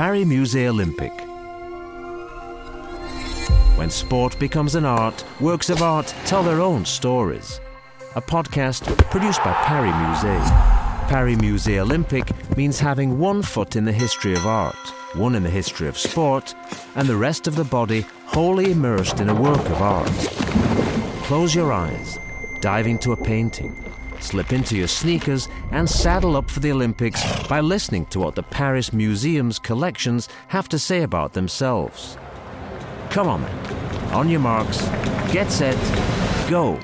Paris Musée Olympique. When sport becomes an art, works of art tell their own stories. A podcast produced by Paris Musée. Paris Musée Olympique means having one foot in the history of art, one in the history of sport, and the rest of the body wholly immersed in a work of art. Close your eyes, dive into a painting, slip into your sneakers, and saddle up for the Olympics by listening to what the Paris Museum's collections have to say about themselves. Come on then. On your marks, get set, go.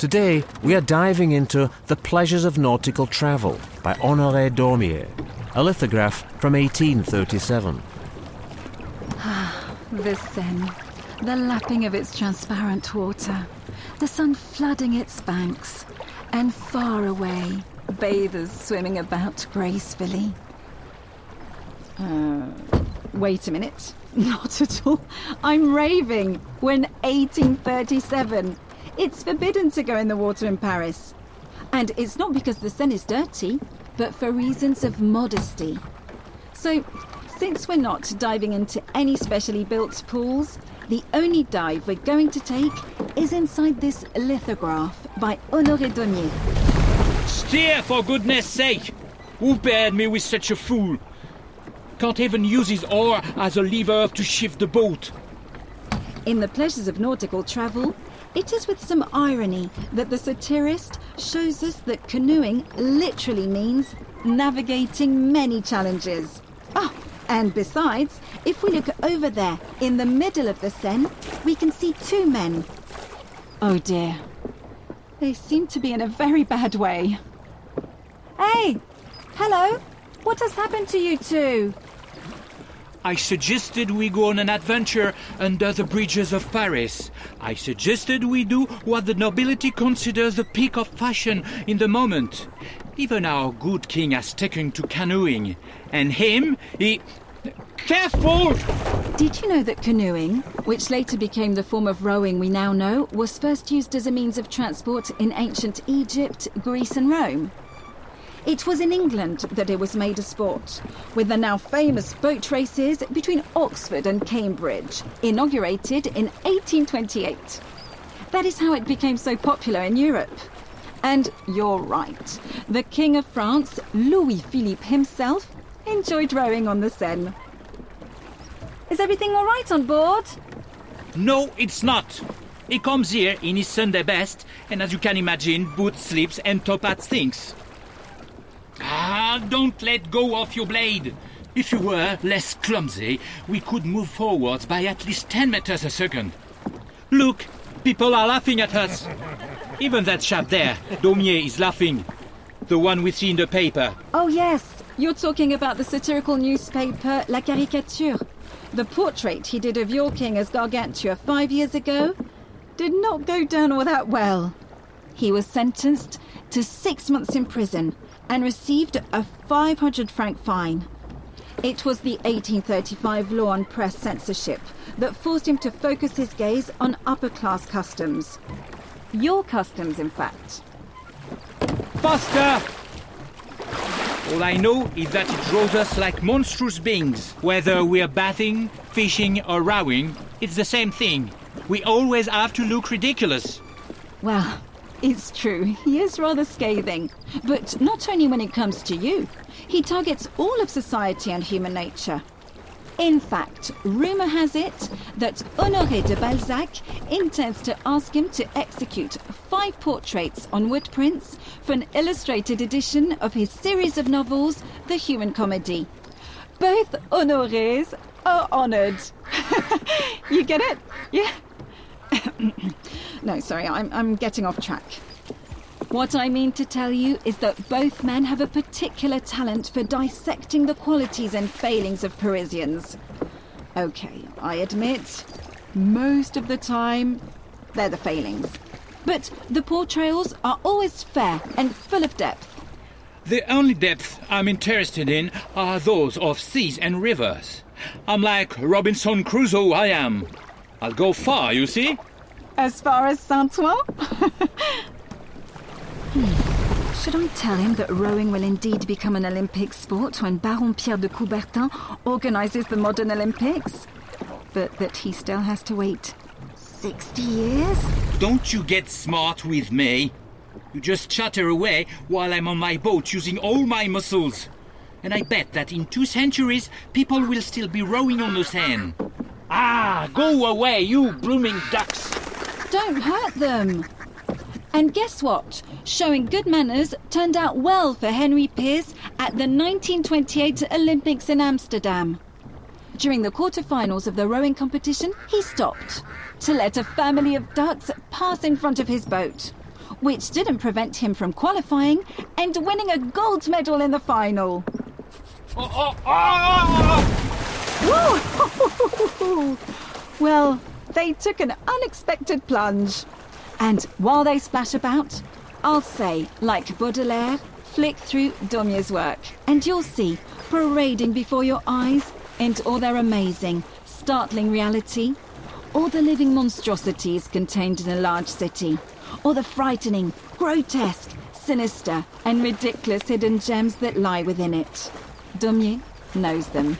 Today, we are diving into The Pleasures of Nautical Travel by Honoré Daumier, a lithograph from 1837. The Seine, the lapping of its transparent water, the sun flooding its banks, and far away, bathers swimming about gracefully. Uh, wait a minute. Not at all. I'm raving. When 1837. It's forbidden to go in the water in Paris. And it's not because the Seine is dirty, but for reasons of modesty. So, since we're not diving into any specially built pools, the only dive we're going to take is inside this lithograph by Honoré Daumier. Steer, for goodness sake! Who paired me with such a fool? Can't even use his oar as a lever to shift the boat. In The Pleasures of Nautical Travel, it is with some irony that the satirist shows us that canoeing literally means navigating many challenges. And besides, if we look over there in the middle of the Seine, we can see two men. Oh dear. They seem to be in a very bad way. Hey! Hello! What has happened to you two? I suggested we go on an adventure under the bridges of Paris. I suggested we do what the nobility considers the peak of fashion in the moment. Even our good king has taken to canoeing. And him, he. Careful! Did you know that canoeing, which later became the form of rowing we now know, was first used as a means of transport in ancient Egypt, Greece, and Rome? It was in England that it was made a sport, with the now famous boat races between Oxford and Cambridge, inaugurated in 1828. That is how it became so popular in Europe. And you're right, the King of France, Louis Philippe himself, enjoyed rowing on the Seine. Is everything all right on board? No, it's not. He comes here in his Sunday best, and as you can imagine, boots, slips, and top hat stinks. Ah, don't let go of your blade. If you were less clumsy, we could move forwards by at least 10 meters a second. Look, people are laughing at us. Even that chap there, Daumier, is laughing. The one we see in the paper. Oh, yes. You're talking about the satirical newspaper La Caricature. The portrait he did of your king as Gargantua five years ago did not go down all that well. He was sentenced to six months in prison and received a 500 franc fine. It was the 1835 law on press censorship that forced him to focus his gaze on upper class customs. Your customs, in fact. Faster! All I know is that it draws us like monstrous beings. Whether we're bathing, fishing, or rowing, it's the same thing. We always have to look ridiculous. Well, it's true, he is rather scathing. But not only when it comes to you, he targets all of society and human nature. In fact, rumour has it that Honoré de Balzac intends to ask him to execute five portraits on wood prints for an illustrated edition of his series of novels, The Human Comedy. Both Honorés are honoured. you get it? Yeah? no, sorry, I'm, I'm getting off track. What I mean to tell you is that both men have a particular talent for dissecting the qualities and failings of Parisians. Okay, I admit, most of the time, they're the failings. But the portrayals are always fair and full of depth. The only depths I'm interested in are those of seas and rivers. I'm like Robinson Crusoe, I am. I'll go far, you see? As far as Saint Ouen? Should I tell him that rowing will indeed become an Olympic sport when Baron Pierre de Coubertin organises the modern Olympics? But that he still has to wait 60 years? Don't you get smart with me. You just chatter away while I'm on my boat using all my muscles. And I bet that in two centuries, people will still be rowing on the Seine. Ah, go away, you blooming ducks! Don't hurt them! And guess what? Showing good manners turned out well for Henry Pearce at the 1928 Olympics in Amsterdam. During the quarterfinals of the rowing competition, he stopped to let a family of ducks pass in front of his boat, which didn't prevent him from qualifying and winning a gold medal in the final. Oh, oh, Woo! well, they took an unexpected plunge. And while they splash about, I'll say, like Baudelaire, flick through Daumier's work, and you'll see, parading before your eyes, into all their amazing, startling reality, all the living monstrosities contained in a large city, all the frightening, grotesque, sinister, and ridiculous hidden gems that lie within it. Daumier knows them.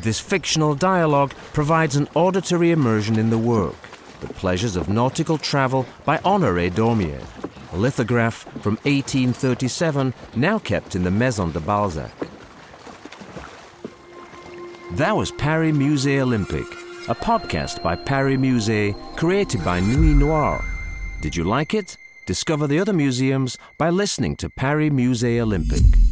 This fictional dialogue provides an auditory immersion in the work, The Pleasures of Nautical Travel by Honoré Daumier, a lithograph from 1837 now kept in the Maison de Balzac. That was Paris Musée Olympique, a podcast by Paris Musée created by Nuit Noire. Did you like it? Discover the other museums by listening to Paris Musée Olympique.